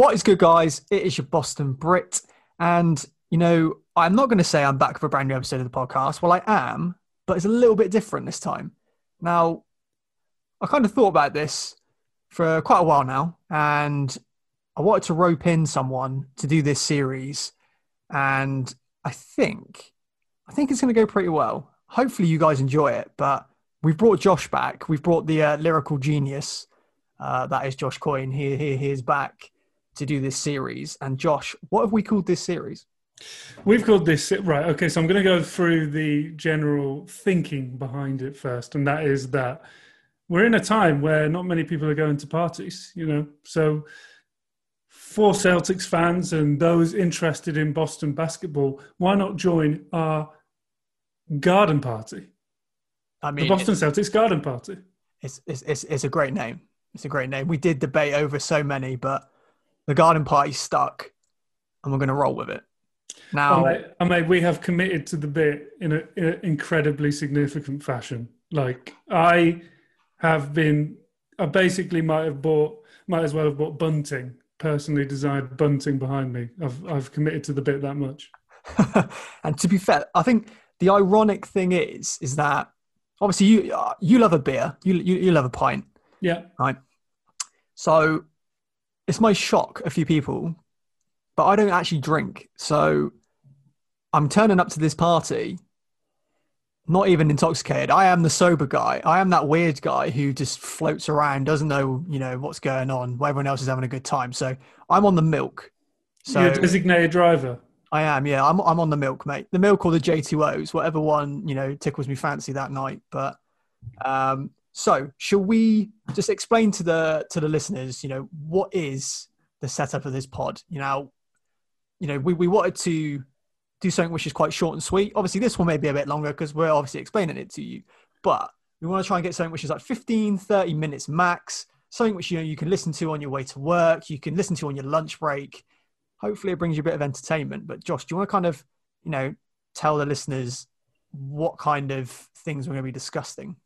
what is good, guys? It is your Boston Brit. And, you know, I'm not going to say I'm back for a brand new episode of the podcast. Well, I am, but it's a little bit different this time. Now, I kind of thought about this for quite a while now, and I wanted to rope in someone to do this series. And I think, I think it's going to go pretty well. Hopefully, you guys enjoy it. But we've brought Josh back. We've brought the uh, lyrical genius uh, that is Josh Coyne. He, he, he is back to do this series. And Josh, what have we called this series? We've called this right. Okay, so I'm going to go through the general thinking behind it first, and that is that we're in a time where not many people are going to parties. You know, so for Celtics fans and those interested in Boston basketball, why not join our garden party? I mean, the Boston Celtics garden party. It's, it's it's it's a great name. It's a great name. We did debate over so many, but the garden party stuck, and we're going to roll with it. Now, I mean, we have committed to the bit in an incredibly significant fashion. Like I have been, I basically might have bought, might as well have bought bunting, personally designed bunting behind me. I've I've committed to the bit that much. and to be fair, I think the ironic thing is, is that obviously you uh, you love a beer, you you, you love a pint, yeah, right. So it's my shock a few people, but I don't actually drink. So I'm turning up to this party not even intoxicated. I am the sober guy. I am that weird guy who just floats around, doesn't know, you know, what's going on, while everyone else is having a good time. So I'm on the milk. So You're a designated driver. I am, yeah. I'm I'm on the milk, mate. The milk or the J2Os, whatever one, you know, tickles me fancy that night. But um so shall we just explain to the to the listeners, you know, what is the setup of this pod? You know, you know, we, we wanted to do something which is quite short and sweet. Obviously, this one may be a bit longer because we're obviously explaining it to you, but we want to try and get something which is like 15, 30 minutes max, something which you know you can listen to on your way to work, you can listen to on your lunch break. Hopefully, it brings you a bit of entertainment. But Josh, do you want to kind of, you know, tell the listeners what kind of things we're going to be discussing?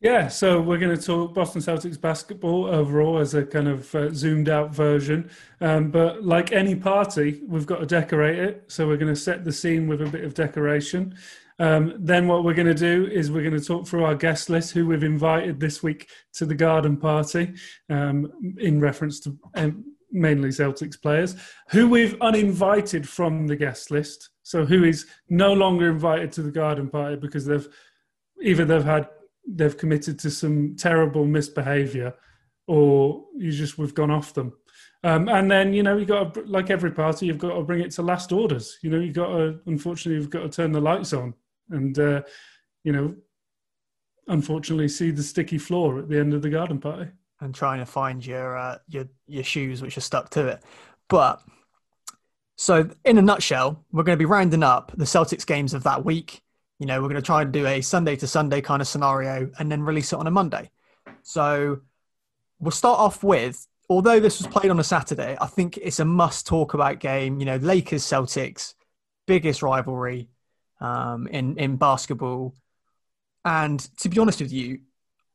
Yeah, so we're going to talk Boston Celtics basketball overall as a kind of uh, zoomed out version. Um, but like any party, we've got to decorate it. So we're going to set the scene with a bit of decoration. Um, then what we're going to do is we're going to talk through our guest list, who we've invited this week to the garden party, um, in reference to um, mainly Celtics players, who we've uninvited from the guest list. So who is no longer invited to the garden party because they've either they've had they've committed to some terrible misbehavior or you just we've gone off them. Um, and then you know you got to, like every party you've got to bring it to last orders. You know you've got to unfortunately you've got to turn the lights on and uh, you know unfortunately see the sticky floor at the end of the garden party. And trying to find your uh, your your shoes which are stuck to it. But so in a nutshell we're going to be rounding up the celtics games of that week you know, we're going to try and do a Sunday to Sunday kind of scenario and then release it on a Monday. So we'll start off with, although this was played on a Saturday, I think it's a must talk about game. You know, Lakers Celtics, biggest rivalry um, in in basketball. And to be honest with you,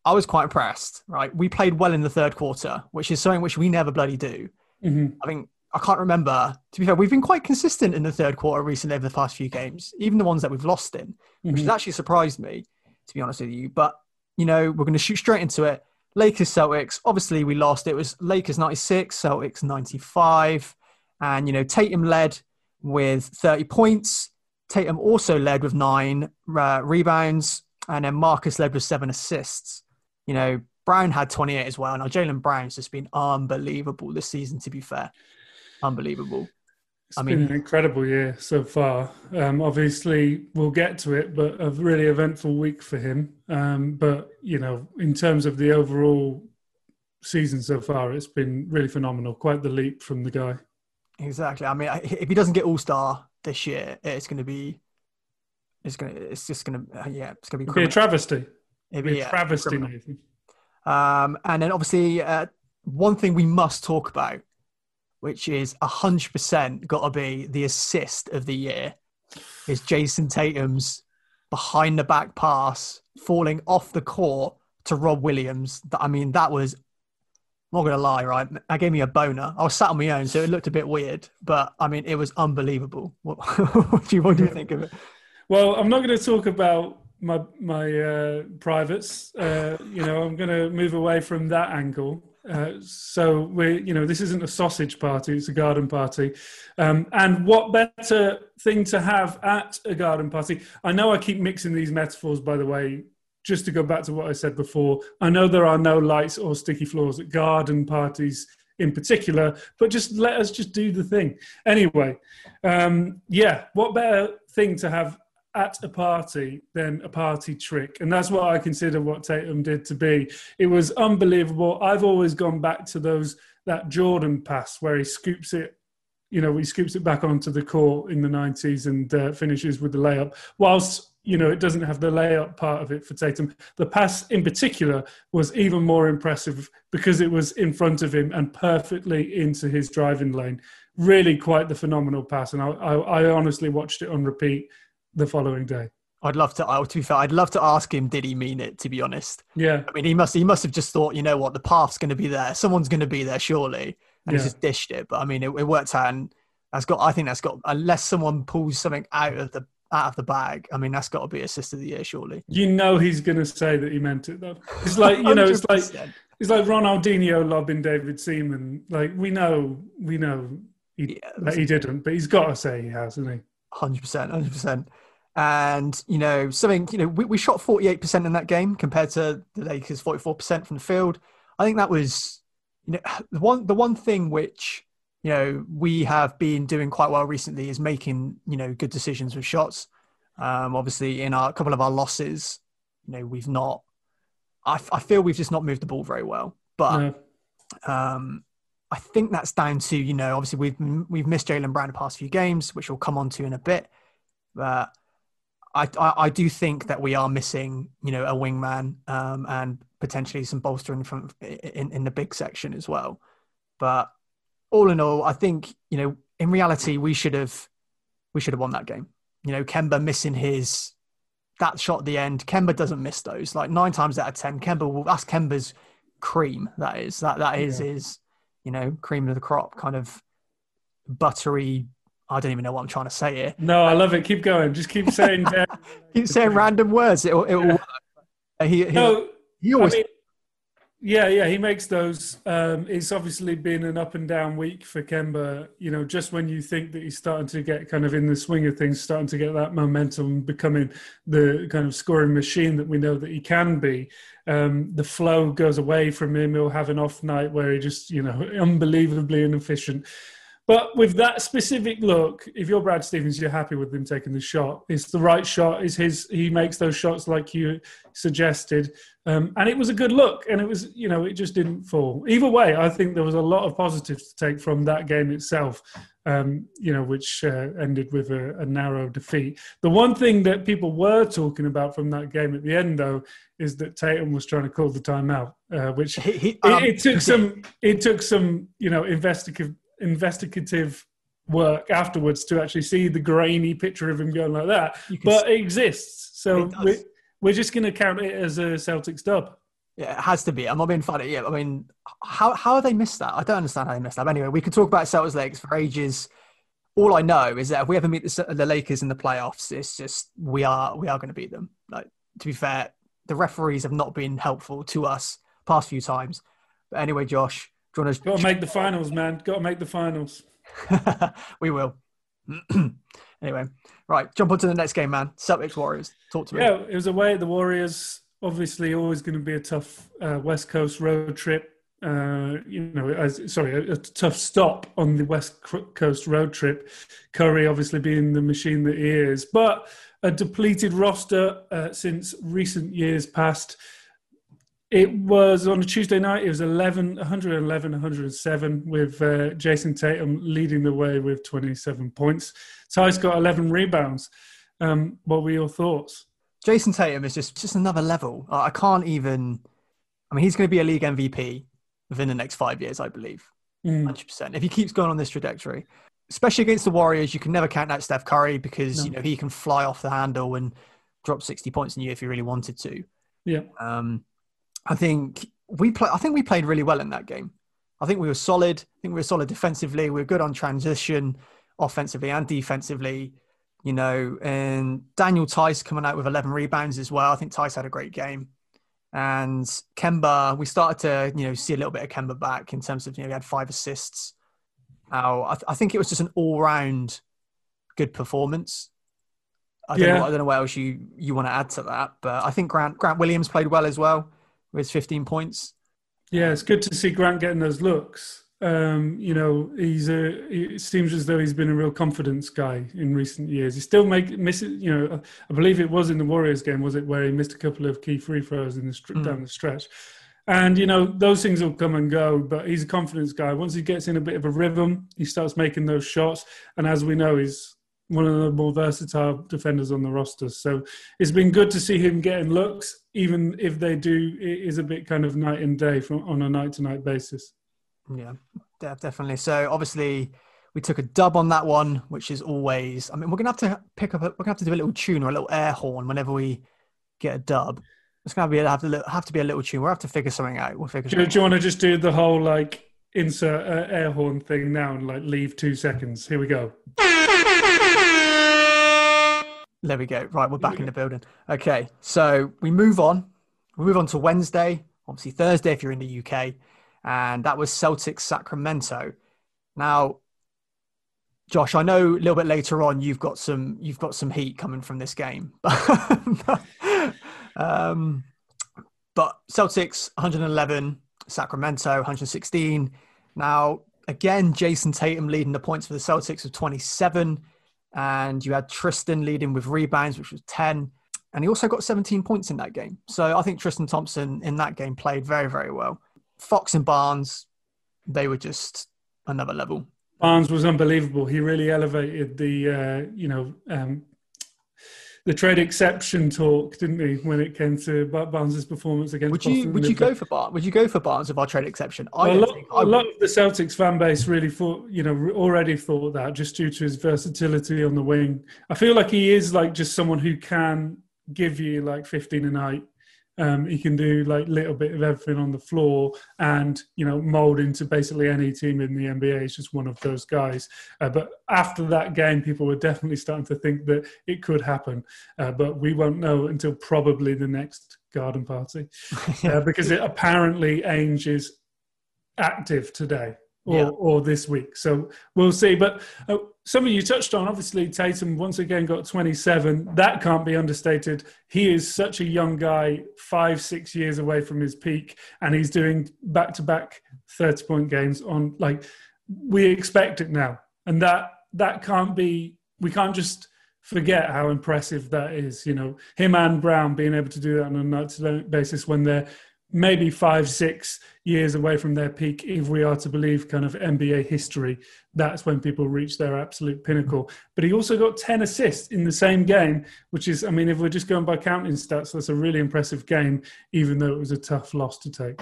I was quite impressed. Right, we played well in the third quarter, which is something which we never bloody do. Mm-hmm. I think I can't remember. To be fair, we've been quite consistent in the third quarter recently over the past few games, even the ones that we've lost in, mm-hmm. which has actually surprised me, to be honest with you. But, you know, we're going to shoot straight into it. Lakers Celtics, obviously we lost. It was Lakers 96, Celtics 95. And, you know, Tatum led with 30 points. Tatum also led with nine uh, rebounds. And then Marcus led with seven assists. You know, Brown had 28 as well. Now, Jaylen Brown's just been unbelievable this season, to be fair unbelievable. It's I mean, been an incredible year so far. Um, obviously, we'll get to it, but a really eventful week for him. Um, but you know, in terms of the overall season so far, it's been really phenomenal. Quite the leap from the guy. Exactly. I mean, if he doesn't get All Star this year, it's going to be, it's going to, it's just going to, yeah, it's going to be, It'd be a travesty. It'd be, a travesty, Nathan. Um, and then obviously, uh, one thing we must talk about which is 100% got to be the assist of the year, is Jayson Tatum's behind the back pass falling off the court to Rob Williams. I mean, that was I'm not gonna lie, right? That gave me a boner. I was sat on my own, so it looked a bit weird, but I mean, it was unbelievable. What, what do you what do you think of it? Well, I'm not going to talk about my my uh, privates. Uh, you know, I'm going to move away from that angle. Uh, so we, you know, this isn't a sausage party; it's a garden party. Um, and what better thing to have at a garden party? I know I keep mixing these metaphors, by the way. Just to go back to what I said before, I know there are no lights or sticky floors at garden parties in particular, but just let us just do the thing. Anyway, um, yeah, what better thing to have at a party than a party trick. And that's what I consider what Tatum did to be. It was unbelievable. I've always gone back to those that Jordan pass where he scoops it, you know, he scoops it back onto the court in the 90s and uh, finishes with the layup. Whilst you know, it doesn't have the layup part of it for Tatum. The pass in particular was even more impressive because it was in front of him and perfectly into his driving lane. Really quite the phenomenal pass. And I, I, I honestly watched it on repeat the following day. I'd love to. I, To be fair, I'd love to ask him, did he mean it? To be honest, yeah. I mean, he must. He must have just thought, you know what, the path's going to be there. Someone's going to be there, surely, and yeah. he just dished it. But I mean, it, it worked out, and that's got. I think that's got. Unless someone pulls something out of the out of the bag, I mean, that's got to be assist of the year, surely. You know, he's going to say that he meant it though. It's like you know, it's like it's like Ronaldinho lobbing David Seaman. Like we know, we know he, yeah, that he didn't, but he's got to say he has, hasn't he? Hundred percent, hundred percent. And, you know, something, you know, we, we shot 48% in that game compared to the Lakers 44% from the field. I think that was, you know, the one, the one thing which, you know, we have been doing quite well recently is making, you know, good decisions with shots. Um, obviously, in our, a couple of our losses, you know, we've not, I, I feel we've just not moved the ball very well. But, um, I think that's down to, you know, obviously we've, we've missed jaylen Brown the past few games, which we'll come on to in a bit. But, I, I, I do think that we are missing, you know, a wingman um, and potentially some bolstering from in, in the big section as well. But all in all, I think you know, in reality, we should have we should have won that game. You know, Kemba missing his that shot at the end. Kemba doesn't miss those. Like nine times out of ten, Kemba will that's Kemba's cream. That is that that is yeah. is you know cream of the crop, kind of buttery I don't even know what I'm trying to say here. No, I love it. Keep going. Just keep saying. keep saying random words. It'll, it'll yeah. He, he, no, he always. I mean, yeah, yeah, he makes those. Um, it's obviously been an up and down week for Kemba. You know, just when you think that he's starting to get kind of in the swing of things, starting to get that momentum, becoming the kind of scoring machine that we know that he can be, um, the flow goes away from him. He'll have an off night where he just, you know, unbelievably inefficient. But with that specific look, if you're Brad Stevens, you're happy with him taking the shot. It's the right shot. Is his? He makes those shots like you suggested, um, and it was a good look. And it was, you know, it just didn't fall. Either way, I think there was a lot of positives to take from that game itself. Um, you know, which uh, ended with a, a, narrow defeat. The one thing that people were talking about from that game at the end, though, is that Tatum was trying to call the timeout, uh, which he, he, um, it, it, took some, it took some, you know, investigative investigative work afterwards to actually see the grainy picture of him going like that. But it exists. So it we're, we're just going to count it as a Celtics dub. Yeah, it has to be. I'm not being funny. Yeah, I mean, how how have they missed that? I don't understand how they missed that. But anyway, we could talk about Celtics Lakers for ages. All I know is that if we ever meet the, the Lakers in the playoffs, it's just we are we are going to beat them. Like to be fair, the referees have not been helpful to us past few times. But anyway, Josh, do you want to... Got to make the finals, man. Got to make the finals. we will. anyway, right. Jump on to the next game, man. Celtics Warriors. Talk to me. Yeah, it was away at the Warriors. Obviously, always going to be a tough uh, West Coast road trip. Uh, you know, as, sorry, a, a, tough stop on the West Coast road trip. Curry, obviously, being the machine that he is, but a depleted roster uh, since recent years past. It was on a Tuesday night. It was 11, 111, 107 with uh, Jayson Tatum leading the way with 27 points. Theis got 11 rebounds. Um, what were your thoughts? Jayson Tatum is just just another level. I can't even. I mean, he's going to be a league MVP within the next five years, I believe, mm. hundred mm. percent. If he keeps going on this trajectory, especially against the Warriors, you can never count out Steph Curry because no. you know he can fly off the handle and drop sixty points in you if he really wanted to. Yeah. Um, I think we play. I think we played really well in that game. I think we were solid. I think we were solid defensively. We were good on transition, offensively and defensively. You know, and Daniel Theis coming out with 11 rebounds as well. I think Theis had a great game. And Kemba, we started to, you know, see a little bit of Kemba back in terms of, you know, he had five assists. Now, I, th- I think it was just an all round good performance. I don't, yeah. know, I don't know what else you, you want to add to that, but I think Grant Grant Williams played well as well with 15 points. Yeah, it's good to see Grant getting those looks. Um, you know, he's a. It seems as though he's been a real confidence guy in recent years. He still make misses. You know, I believe it was in the Warriors game, was it, where he missed a couple of key free throws in the mm. down the stretch. And you know, those things will come and go. But he's a confidence guy. Once he gets in a bit of a rhythm, he starts making those shots. And as we know, he's one of the more versatile defenders on the roster. So it's been good to see him getting looks, even if they do. It is a bit kind of night and day from on a night to night basis. Yeah, definitely. So obviously we took a dub on that one, which is always. I mean, we're gonna have to pick up. A, we're gonna have to do a little tune or a little air horn whenever we get a dub. It's gonna be have to have to be a little tune. We'll have to figure something out. We'll figure. Do, do you want to just do the whole like insert uh, air horn thing now and like leave two seconds? Here we go. There we go. Right, we're back in the building. Okay, so we move on. We move on to Wednesday, obviously Thursday if you're in the UK, and that was Celtic Sacramento. Now, Josh, I know a little bit later on you've got some you've got some heat coming from this game, um, but Celtics 111, Sacramento 116. Now, again, Jayson Tatum leading the points for the Celtics with 27 and you had Tristan leading with rebounds, which was 10. And he also got 17 points in that game. So I think Tristan Thompson in that game played very, very well. Fox and Barnes, they were just another level. Barnes was unbelievable. He really elevated the, uh, you know, um, the trade exception talk, didn't he, when it came to Barnes's performance against? Would you Boston would you go for Barnes? Would you go for Barnes of our trade exception? I well, a, lot, a lot, of the Celtics fan base really thought, you know, already thought that just due to his versatility on the wing. I feel like he is like just someone who can give you like 15 a night um, he can do like little bit of everything on the floor and you know mold into basically any team in the NBA. He's just one of those guys. Uh, but after that game, people were definitely starting to think that it could happen, uh, but we won't know until probably the next garden party uh, because it, apparently Ainge is active today or, yeah. or this week. So we'll see. But uh, some of you touched on, obviously, Tatum once again got 27. That can't be understated. He is such a young guy, five, six years away from his peak, and he's doing back to back 30 point games on like we expect it now. And that that can't be we can't just forget how impressive that is. You know, him and Brown being able to do that on a night to basis when they're maybe five, six years away from their peak, if we are to believe kind of NBA history. That's when people reach their absolute pinnacle. But he also got 10 assists in the same game, which is, I mean, if we're just going by counting stats, that's a really impressive game, even though it was a tough loss to take.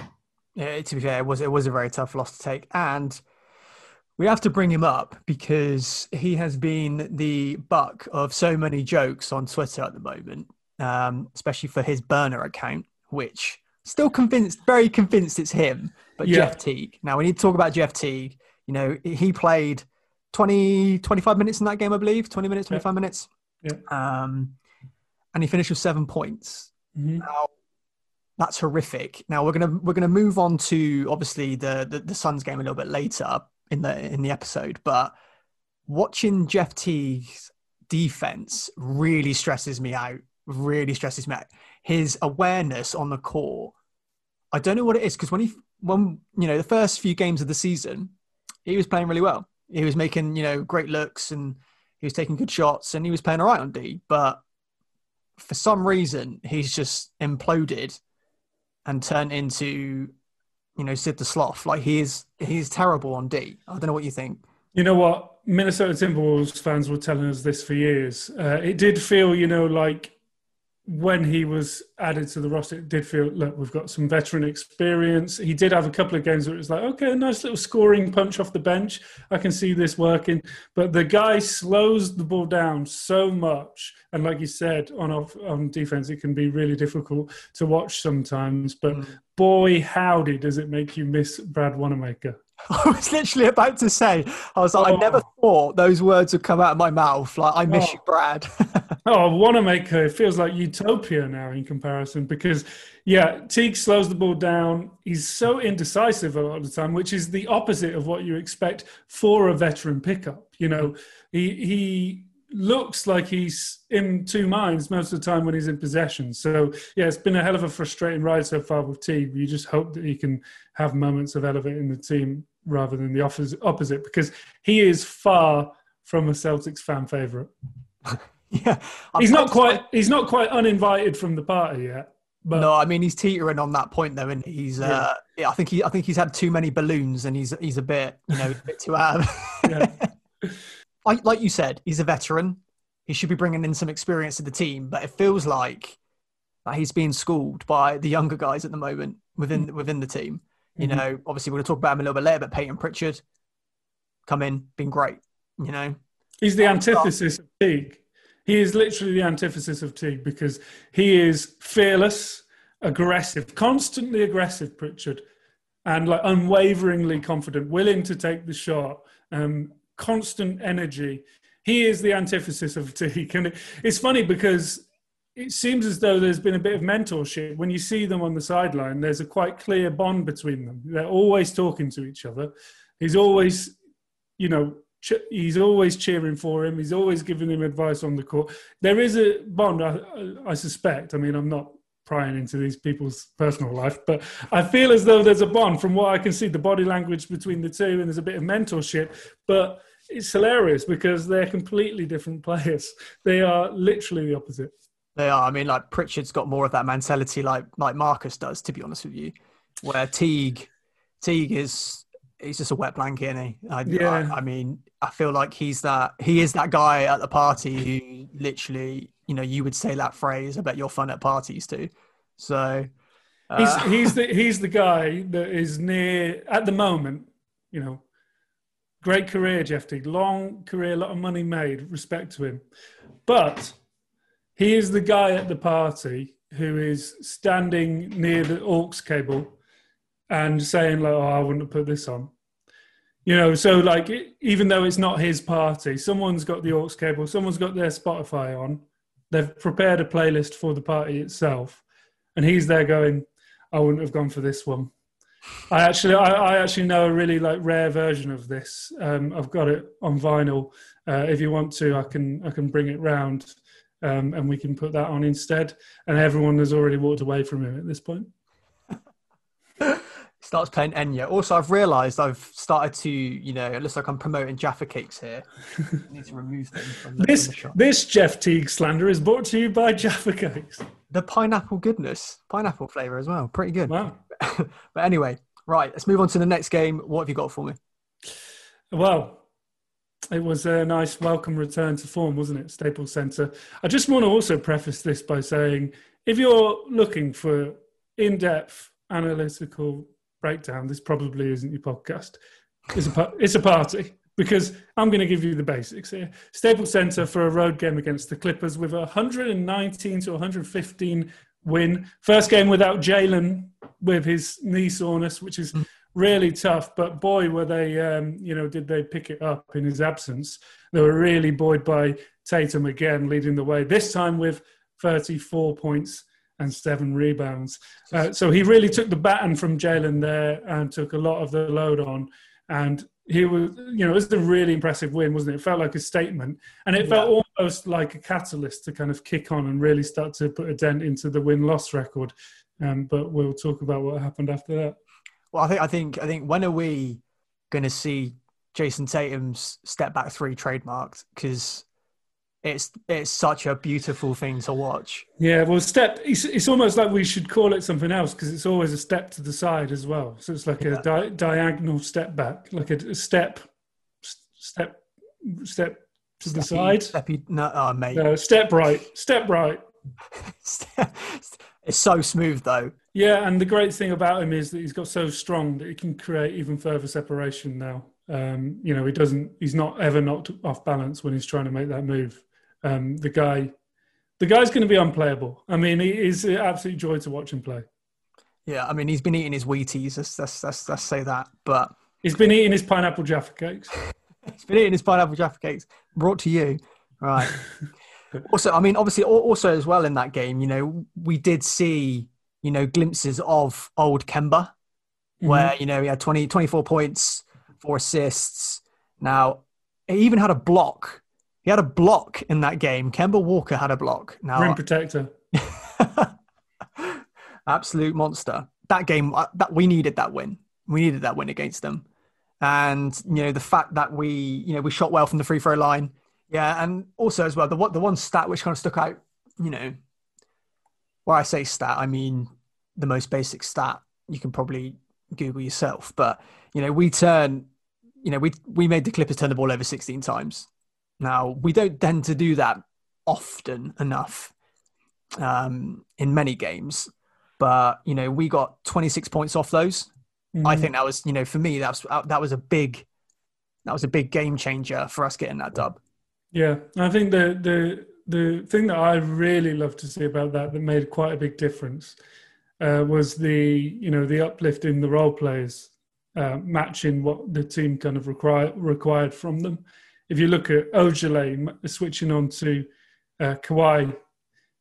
Yeah, to be fair, it was, it was a very tough loss to take. And we have to bring him up because he has been the buck of so many jokes on Twitter at the moment, um, especially for his burner account, which still convinced, very convinced it's him. But yeah. Jeff Teague. Now we need to talk about Jeff Teague. You know, he played 20, 25 minutes in that game, I believe. 20 minutes, 25 yeah. minutes. Yeah. Um, and he finished with seven points. Mm-hmm. Now, that's horrific. Now we're gonna we're gonna move on to obviously the, the the Suns game a little bit later in the in the episode, but watching Jeff Teague's defense really stresses me out. Really stresses me out his awareness on the court. I don't know what it is because when he when you know the first few games of the season, he was playing really well. He was making you know great looks and he was taking good shots and he was playing all right on D. But for some reason, he's just imploded and turned into you know Sid the Sloth. Like he is he's terrible on D. I don't know what you think. You know what? Minnesota Timberwolves fans were telling us this for years. Uh, it did feel, you know, like when he was added to the roster, it did feel look, we've got some veteran experience. He did have a couple of games where it was like, okay, a nice little scoring punch off the bench. I can see this working. But the guy slows the ball down so much. And like you said, on off, on defense, it can be really difficult to watch sometimes. But mm. boy, howdy, does it make you miss Brad Wanamaker. I was literally about to say, I was like, I never Oh. thought those words would come out of my mouth. Like, I miss Oh. you, Brad. Oh, Wanamaker, it feels like utopia now in comparison because, yeah, Teague slows the ball down. He's so indecisive a lot of the time, which is the opposite of what you expect for a veteran pickup. You know, he he looks like he's in two minds most of the time when he's in possession. So, yeah, it's been a hell of a frustrating ride so far with Teague. You just hope that he can have moments of elevating the team rather than the opposite, because he is far from a Celtics fan favourite. yeah. He's I'm- not quite. He's not quite uninvited from the party yet. But No, I mean he's teetering on that point though, and he's. Uh, yeah, I think he. I think he's had too many balloons, and he's he's a bit, you know, a bit too out. I, like you said, he's a veteran. He should be bringing in some experience to the team, but it feels like that he's being schooled by the younger guys at the moment within within the team. You Mhm. know, obviously we're going to talk about him a little bit later, but Payton Pritchard come in, been great. You know, he's the antithesis of Teague. He is literally the antithesis of Teague because he is fearless, aggressive, constantly aggressive. Pritchard, and like unwaveringly confident, willing to take the shot, um, constant energy. He is the antithesis of Teague, and it's funny because it seems as though there's been a bit of mentorship. When you see them on the sideline, there's a quite clear bond between them. They're always talking to each other. He's always, you know, he's always cheering for him. He's always giving him advice on the court. There is a bond, I, I suspect. I mean, I'm not prying into these people's personal life, but I feel as though there's a bond from what I can see, the body language between the two, and there's a bit of mentorship. But it's hilarious because they're completely different players. They are literally the opposite. they are. I mean, like Pritchard's got more of that mentality, like like Marcus does. To be honest with you, where Teague, Teague is he's just a wet blanket, isn't he? I, Yeah. I, I mean, I feel like he's that he is that guy at the party who literally, you know, you would say that phrase. I bet you're fun at parties too. So He's uh, he's the he's the guy that is near at the moment. You know, great career, Jeff Teague. Long career, a lot of money made. Respect to him, but he is the guy at the party who is standing near the aux cable and saying like, "Oh, I wouldn't have put this on." You know, so like, even though it's not his party, someone's got the aux cable, someone's got their Spotify on. They've prepared a playlist for the party itself, and he's there going, "I wouldn't have gone for this one." I actually, I, I actually know a really like rare version of this. Um, I've got it on vinyl. Uh, if you want to, I can, I can bring it round, um, and we can put that on instead. And everyone has already walked away from him at this point. starts playing Enya. Also, I've realised I've started to, you know, it looks like I'm promoting Jaffa cakes here. I need to remove them from the, This the this Jeff Teague slander is brought to you by Jaffa Cakes. The pineapple goodness, pineapple flavour as well, pretty good. Wow. but anyway, right, let's move on to the next game. What have you got for me? Well, it was a nice welcome return to form, wasn't it? Staples Centre. I just want to also preface this by saying if you're looking for in depth analytical breakdown, this probably isn't your podcast. It's a, it's a party because I'm going to give you the basics here. Staples Center for a road game against the Clippers with a 119 to 115 win. First game without Jaylen with his knee soreness, which is really tough. But boy, were they, um, you know, did they pick it up in his absence? They were really buoyed by Tatum again, leading the way. This time with 34 points and seven rebounds. Uh, so he really took the baton from Jaylen there and took a lot of the load on. And he was, you know, it was a really impressive win, wasn't it? It felt like a statement. And it felt almost like a catalyst to kind of kick on and really start to put a dent into the win loss record. Um, but we'll talk about what happened after that. Well, I think, I think, I think, when are we going to see Jayson Tatum's step back three trademarked? Because it's it's such a beautiful thing to watch. Yeah, well, step. It's, it's almost like we should call it something else because it's always a step to the side as well. So it's like Yeah. a di- diagonal step back, like a, a step, s- step, step to the Steppy- side. Steppy, no, oh, mate. No, step right, step right. it's so smooth though. Yeah, and the great thing about him is that he's got so strong that he can create even further separation now. Um, you know, he doesn't. He's not ever knocked off balance when he's trying to make that move. Um, the guy, the guy's going to be unplayable. I mean, he is an absolute joy to watch him play. Yeah, I mean, he's been eating his Wheaties. Let's let's let's, let's say that. But He's been eating his pineapple Jaffa cakes. He's been eating his pineapple Jaffa cakes. Brought to you, right? also, I mean, obviously, also as well in that game, you know, we did see, you know, glimpses of old Kemba, mm-hmm. where you know he had 20, 24 points, four assists. Now, he even had a block. He had a block in that game. Kemba Walker had a block. Now, rim protector. absolute monster. That game, uh, that we needed that win. We needed that win against them, and you know the fact that we, you know, we shot well from the free throw line. Yeah, and also as well the what the one stat which kind of stuck out, you know, where I say stat, I mean the most basic stat you can probably Google yourself. But you know, we turn, you know, we we made the Clippers turn the ball over 16 times. Now we don't tend to do that often enough um, in many games but you know we got 26 points off those. Mm-hmm. I think that was you know for me that's that was a big that was a big game changer for us getting that dub. Yeah, I think the the the thing that I really love to see about that that made quite a big difference uh, was the you know the uplift in the role players uh, matching what the team kind of require, required from them. If you look at Ojeleye switching on to uh, Kawhi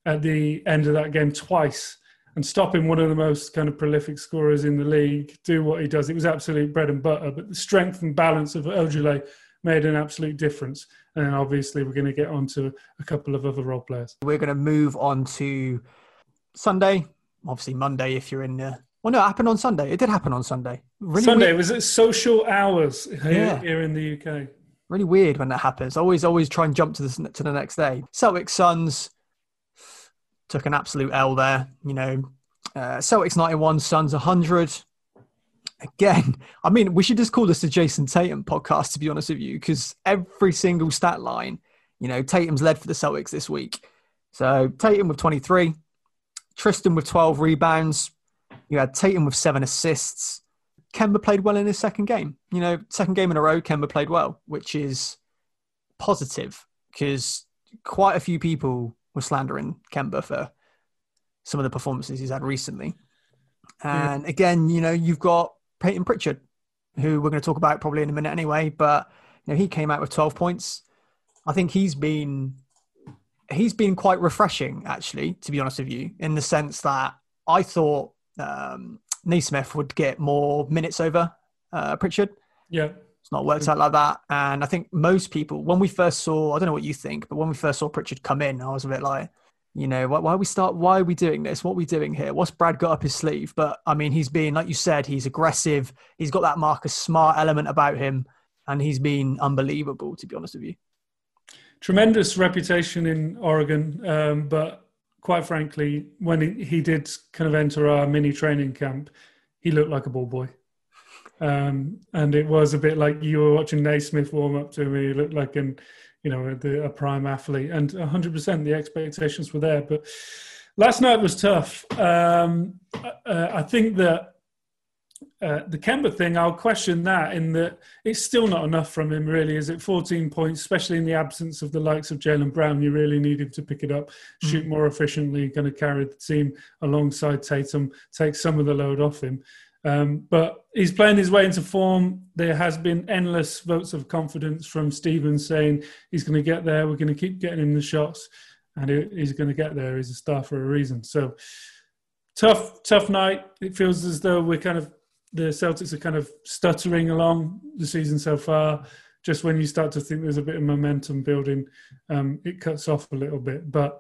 at the end of that game twice, and stopping one of the most kind of prolific scorers in the league do what he does. It was absolute bread and butter, but the strength and balance of Ojeleye made an absolute difference. And obviously we're going to get on to a couple of other role players. We're going to move on to Sunday, obviously Monday if you're in there. Well, no, it happened on Sunday. It did happen on Sunday. Really Sunday weird. was it social hours here, yeah. here in the UK. Really weird when that happens. I always, always try and jump to the to the next day. Celtics Suns took an absolute L there. You know, uh, Celtics 91, Suns 100. Again, I mean, we should just call this the Jayson Tatum podcast, to be honest with you, because every single stat line, you know, Tatum's led for the Celtics this week. So Tatum with 23, Tristan with 12 rebounds. You had Tatum with seven assists. Kemba played well in his second game. You know, second game in a row, Kemba played well, which is positive because quite a few people were slandering Kemba for some of the performances he's had recently. And yeah. again, you know, you've got Payton Pritchard, who we're going to talk about probably in a minute anyway, but you know, he came out with 12 points. I think he's been he's been quite refreshing actually, to be honest with you, in the sense that I thought um, Nesmith would get more minutes over uh, Pritchard. Yeah. It's not worked out like that. And I think most people, when we first saw, I don't know what you think, but when we first saw Pritchard come in, I was a bit like, you know, why, why we start? Why are we doing this? What are we doing here? What's Brad got up his sleeve? But I mean, he's been, like you said, he's aggressive. He's got that Marcus Smart element about him, and he's been unbelievable, to be honest with you. Tremendous reputation in Oregon, um, but quite frankly, when he, he did kind of enter our mini training camp, he looked like a ball boy. Um, and it was a bit like you were watching Nesmith warm up to me. He looked like an, you know, the, a prime athlete, and 100% the expectations were there. But last night was tough. Um, uh, I think that uh, the Kemba thing, I'll question that in that it's still not enough from him, really. Is it 14 points, especially in the absence of the likes of Jaylen Brown? You really need him to pick it up, shoot more efficiently, going to carry the team alongside Tatum, take some of the load off him. Um, but he's playing his way into form. There has been endless votes of confidence from Stevens saying he's going to get there. We're going to keep getting him the shots, and he's going to get there. He's a star for a reason. So tough, tough night. It feels as though we're kind of the Celtics are kind of stuttering along the season so far. Just when you start to think there's a bit of momentum building, um, it cuts off a little bit. But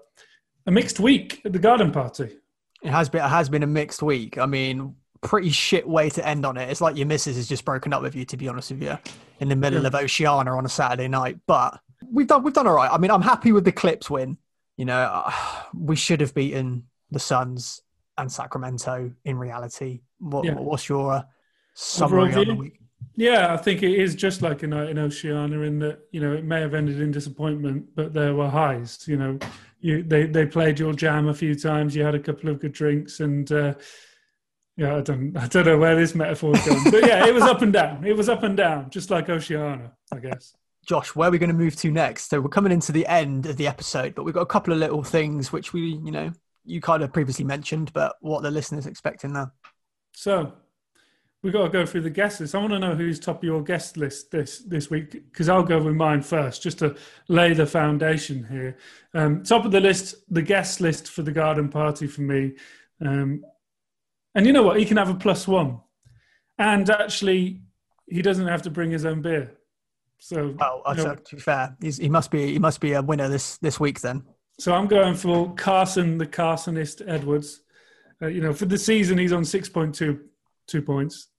a mixed week at the Garden Party. It has been. It has been a mixed week. I mean, pretty shit way to end on it. It's like your missus has just broken up with you, to be honest with you, in the middle yeah. of Oceana on a Saturday night. But we've done we've done all right. I mean, I'm happy with the Clips win. You know, uh, we should have beaten the Suns and Sacramento in reality. What, yeah. What's your uh, summary of the week? Yeah, I think it is just like in, in Oceana in that, you know, it may have ended in disappointment, but there were highs. You know, you they, they played your jam a few times, you had a couple of good drinks, and uh, yeah, I don't, I don't know where this metaphor is going, but yeah, it was up and down. It was up and down, just like Oceana, I guess. Josh, where are we going to move to next? So we're coming into the end of the episode, but we've got a couple of little things which we, you know, you kind of previously mentioned, but what the listeners expecting now. So we've got to go through the guest list. I want to know who's top of your guest list this this week because I'll go with mine first, just to lay the foundation here. Um, top of the list, the guest list for the garden party for me. Um, and you know what? He can have a plus one, and actually, he doesn't have to bring his own beer. So, well, you know, to be fair, he's, he must be he must be a winner this this week then. So I'm going for Carsen, the Carsonist Edwards. Uh, you know, for the season, he's on 6.2 two points.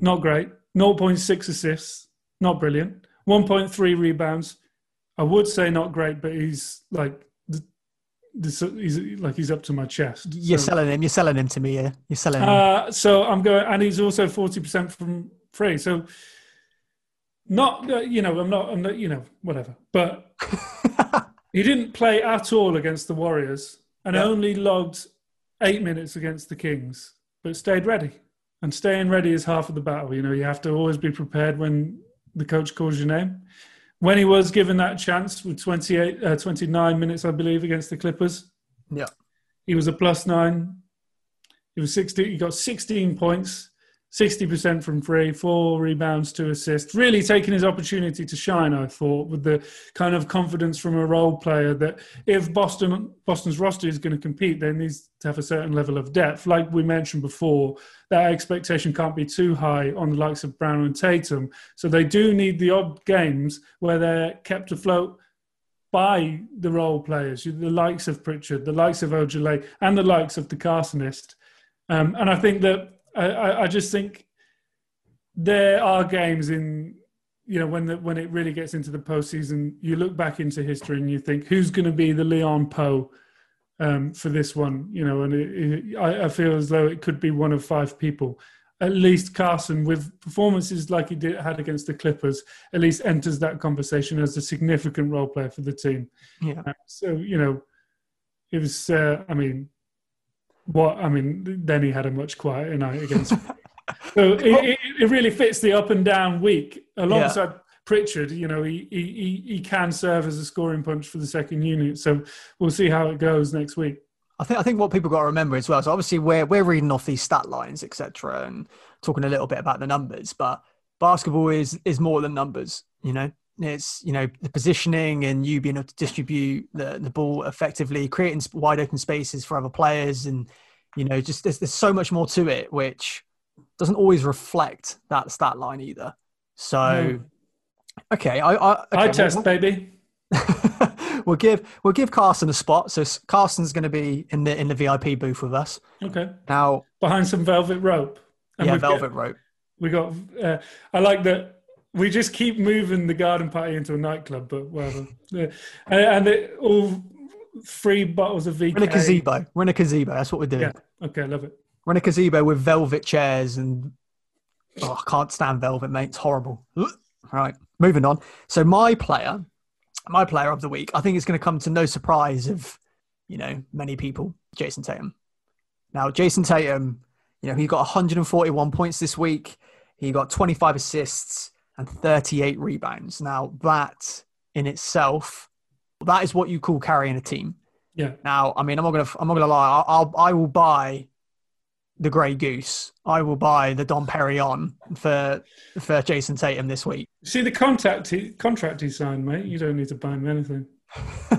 Not great. 0.6 assists. Not brilliant. 1.3 rebounds. I would say not great, but he's like this, he's like he's up to my chest. You're so, selling him. You're selling him to me. Yeah, you're selling him. Uh, so I'm going, and he's also forty percent from free. So not, uh, you know, I'm not, I'm not, you know, whatever. But he didn't play at all against the Warriors, and yeah. only logged eight minutes against the Kings, but stayed ready. And staying ready is half of the battle. You know, you have to always be prepared when the coach calls your name. When he was given that chance with 28, uh, 29 minutes, I believe, against the Clippers, yeah, he was a plus nine. He was 16. He got 16 points, 60% from free, four rebounds, two assists. Really taking his opportunity to shine, I thought, with the kind of confidence from a role player that if Boston Boston's roster is going to compete, they need to have a certain level of depth. Like we mentioned before, that expectation can't be too high on the likes of Brown and Tatum. So they do need the odd games where they're kept afloat by the role players, the likes of Pritchard, the likes of Ojeleye, and the likes of the Carsonist. Um, and I think that I, I just think there are games in you know when the, when it really gets into the postseason, you look back into history and you think who's going to be the Leon Powe um, for this one, you know, and it, it, I, I, feel as though it could be one of five people. At least Carsen, with performances like he did had against the Clippers, at least enters that conversation as a significant role player for the team. Yeah. Uh, so you know, it was. Uh, I mean, what I mean, then he had a much quieter night against. so it, it, it, really fits the up and down week alongside yeah. Pritchard. You know, he, he he can serve as a scoring punch for the second unit. So we'll see how it goes next week. I think I think what people got to remember as well. So obviously we're we're reading off these stat lines, etc., and talking a little bit about the numbers, but basketball is is more than numbers. You know, it's you know the positioning and you being able to distribute the, the ball effectively creating wide open spaces for other players and you know just there's, there's so much more to it which doesn't always reflect that stat line either. So mm. okay i i okay, I test we'll, baby. we'll give we'll give carsen a spot. So carsen's going to be in the in the vip booth with us. Okay. Now behind some velvet rope. And yeah velvet got, rope. we got uh, i like that we just keep moving the garden party into a nightclub, but whatever. And, and all three bottles of VK. We're in a gazebo. We're in a gazebo. That's what we're doing. Yeah. Okay, I love it. We're in a gazebo with velvet chairs and oh, I can't stand velvet, mate. It's horrible. Right, moving on. So my player, my player of the week, I think it's going to come to no surprise of, you know, many people, Jayson Tatum. Now, Jayson Tatum, you know, he got 141 points this week. He got 25 assists and 38 rebounds. Now, that in itself, that is what you call carrying a team. Yeah. Now, I mean, I'm not gonna, I'm not gonna lie. I'll, I will buy the Grey Goose. I will buy the Dom Perignon for for Jayson Tatum this week. See the contract he, contract he signed, mate. You don't need to buy him anything.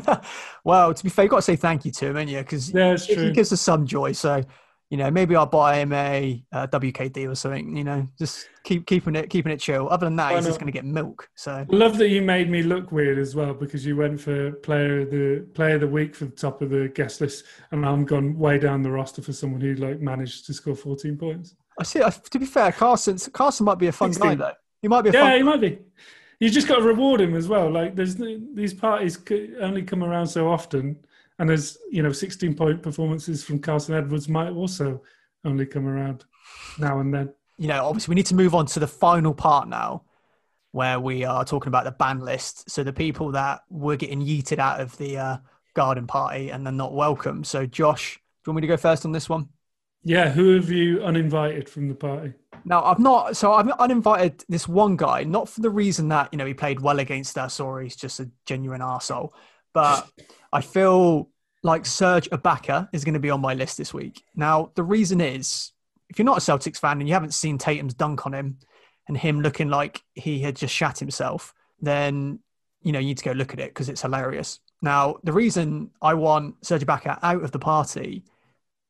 well, to be fair, you've got to say thank you to him, and yeah, because yeah, he gives us some joy. So you know, maybe I'll buy him a, uh, a WKD or something. You know, just keep keeping it keeping it chill. Other than that, he's just going to get milk. So I love that you made me look weird as well because you went for player of the player of the week for the top of the guest list, and I'm gone way down the roster for someone who like managed to score 14 points. I see. To be fair, Carsen Carsen might be a fun 16. guy though. He might be. yeah, fun he might be. You just got to reward him as well. Like there's these parties only come around so often and as you know, 16 point performances from Carsen Edwards might also only come around now and then. You know, obviously, we need to move on to the final part now, where we are talking about the ban list. So the people that were getting yeeted out of the uh, garden party and they're not welcome. So, Josh, do you want me to go first on this one? Yeah, who have you uninvited from the party? Now, I've not. So I've uninvited this one guy, not for the reason that you know he played well against us or he's just a genuine arsehole, but I feel like Serge Ibaka is going to be on my list this week. Now, the reason is if you're not a Celtics fan and you haven't seen Tatum's dunk on him and him looking like he had just shat himself, then you know you need to go look at it because it's hilarious. Now, the reason I want Serge Ibaka out of the party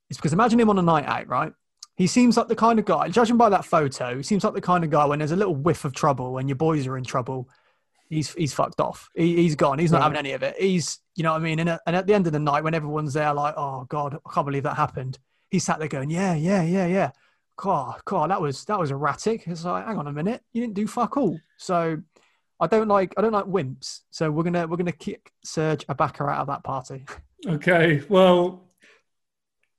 is because imagine him on a night out, right? He seems like the kind of guy, judging by that photo, he seems like the kind of guy when there's a little whiff of trouble, and your boys are in trouble, he's he's fucked off. He, has gone. He's not having any of it. He's, you know what I mean? And, and at the end of the night, when everyone's there, like, oh God, I can't believe that happened. He sat there going, yeah, yeah, yeah, yeah. God, God, that was that was erratic. It's like, hang on a minute, you didn't do fuck all. So I don't like I don't like wimps. So we're gonna we're gonna kick Serge Ibaka out of that party. Okay. Well,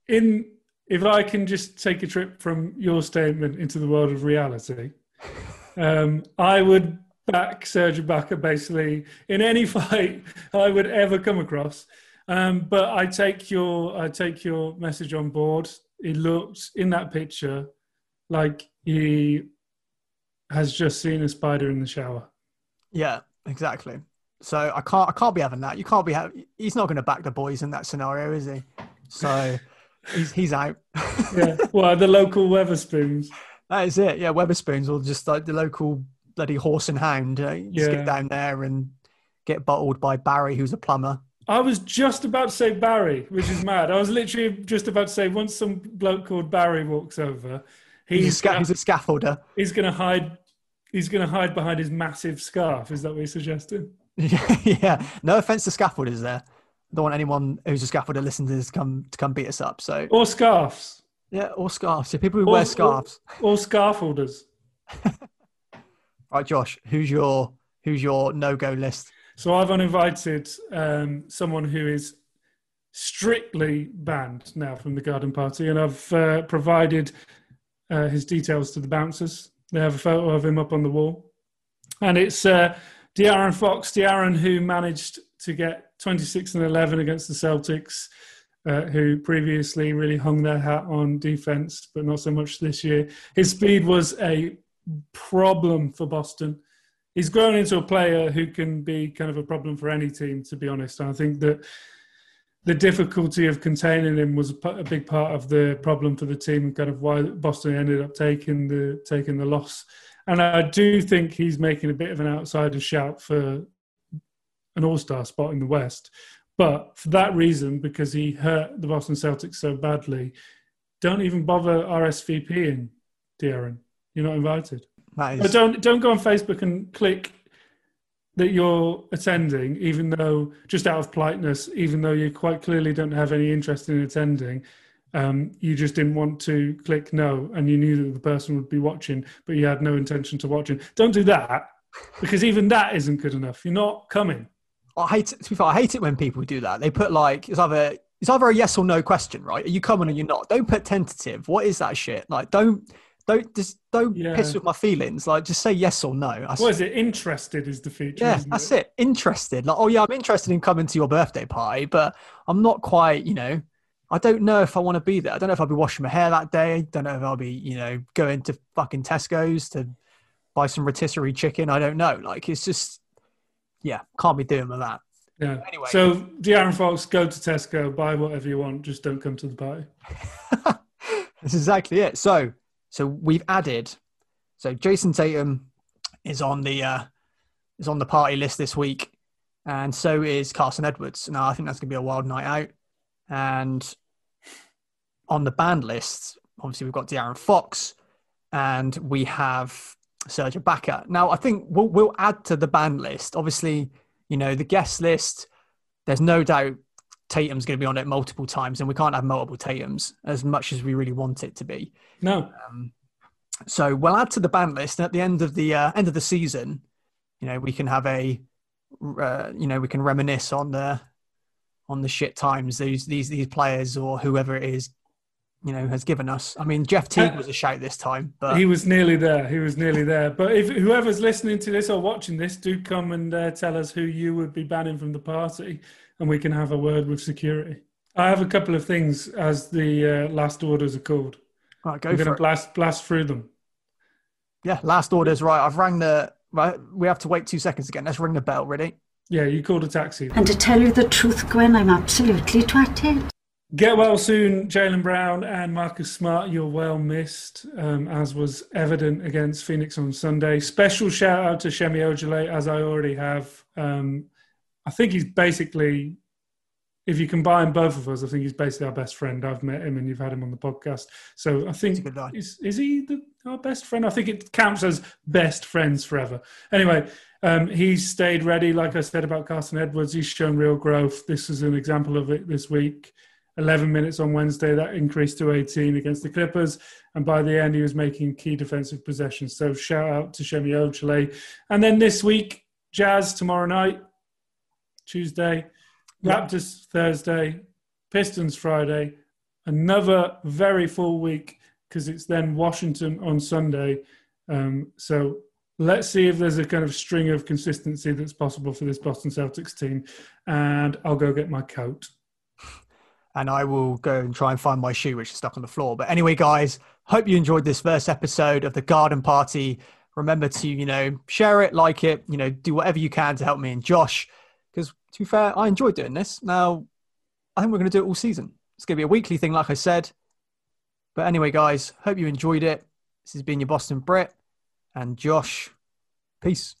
in if I can just take a trip from your statement into the world of reality, um, I would back Serge Ibaka basically in any fight I would ever come across. Um, but I take your I take your message on board. It looks in that picture like he has just seen a spider in the shower. Yeah, exactly. So I can't I can't be having that. You can't be he's not going to back the boys in that scenario, is he? So he's he's out. yeah. Well, the local Wetherspoons. That is it. Yeah, Wetherspoons or just like the local bloody horse and hound. Uh, just get down there and get bottled by Barry, who's a plumber. I was just about to say Barry, which is mad. I was literally just about to say once some bloke called Barry walks over, he's, he's, a, sca- he's a scaffolder. He's going to hide he's going to hide behind his massive scarf. Is that what you're suggesting? yeah. No offense to scaffolders there. Don't want anyone who's a scaffolder listening to this to come to come beat us up. So or scarves. Yeah, or scarves. Yeah, people who or, wear scarves. Or, or scaffolders. right, Josh. Who's your who's your no go list? So I've uninvited um, someone who is strictly banned now from the garden party, and I've uh, provided uh, his details to the bouncers. They have a photo of him up on the wall. And it's uh, De'Aaron Fox, De'Aaron who managed to get 26 and 11 against the Celtics, uh, who previously really hung their hat on defense, but not so much this year. His speed was a problem for Boston. He's grown into a player who can be kind of a problem for any team, to be honest. And I think that the difficulty of containing him was a big part of the problem for the team and kind of why Boston ended up taking the taking the loss. And I do think he's making a bit of an outsider shout for an all-star spot in the West. But for that reason, because he hurt the Boston Celtics so badly, don't even bother RSVPing, De'Aaron. You're not invited. Is... But don't don't go on Facebook and click that you're attending, even though just out of politeness, even though you quite clearly don't have any interest in attending, um, you just didn't want to click no, and you knew that the person would be watching, but you had no intention to watching. Don't do that because even that isn't good enough. You're not coming. I hate it. To be fair, I hate it when people do that. They put like it's either it's either a yes or no question, right? Are you coming or you're not? Don't put tentative. What is that shit? Like, don't don't just don't yeah. piss with my feelings. Like just say yes or no. I what is it? Interested is the feature. Yeah, that's it? it? Interested. Like, oh yeah, I'm interested in coming to your birthday party, but I'm not quite, you know, I don't know if I want to be there. I don't know if I'll be washing my hair that day. Don't know if I'll be, you know, going to fucking Tesco's to buy some rotisserie chicken. I don't know. Like it's just yeah, can't be doing with that. Yeah. Anyway. So De'Aaron Fox, go to Tesco, buy whatever you want, just don't come to the party. That's exactly it. So so we've added. So Jayson Tatum is on the uh, is on the party list this week, and so is Carsen Edwards. Now I think that's going to be a wild night out. And on the band list, obviously we've got De'Aaron Fox, and we have Serge Ibaka. Now I think we'll we'll add to the band list. Obviously, you know the guest list. There's no doubt Tatum's going to be on it multiple times, and we can't have multiple Tatums as much as we really want it to be. No. Um, so we'll add to the ban list, and at the end of the uh, end of the season, you know, we can have a, uh, you know, we can reminisce on the on the shit times these these these players or whoever it is, you know, has given us. I mean, Jeff Teague was a shout this time, but he was nearly there. He was nearly there. But if whoever's listening to this or watching this, do come and uh, tell us who you would be banning from the party and we can have a word with security. I have a couple of things as the uh, last orders are called. All right, go I'm for going to blast blast through them. Yeah, last orders. Right, I've rang the. Right, we have to wait two seconds again. Let's ring the bell. Ready? Yeah, you called a taxi. And to tell you the truth, Gwen, I'm absolutely twatted. Get well soon, Jaylen Brown and Marcus Smart. You're well missed, um, as was evident against Phoenix on Sunday. Special shout out to Semi Ojeleye, as I already have. Um, I think he's basically, if you combine both of us, I think he's basically our best friend. I've met him and you've had him on the podcast. So I think, is, is he the, our best friend? I think it counts as best friends forever. Anyway, um, he's stayed ready. Like I said about Carsen Edwards, he's shown real growth. This is an example of it this week. 11 minutes on Wednesday, that increased to 18 against the Clippers. And by the end, he was making key defensive possessions. So shout out to Semi Ojeleye. And then this week, Jazz tomorrow night, Tuesday, Raptors Thursday, Pistons Friday. Another very full week because it's then Washington on Sunday. Um, so let's see if there's a kind of string of consistency that's possible for this Boston Celtics team. And I'll go get my coat and I will go and try and find my shoe, which is stuck on the floor. But anyway, guys, hope you enjoyed this first episode of the Garden Party. Remember to, you know, share it, like it, you know, do whatever you can to help me and Josh. To be fair, I enjoyed doing this. Now, I think we're going to do it all season. It's going to be a weekly thing, like I said. But anyway, guys, hope you enjoyed it. This has been your Boston Brit and Josh. Peace.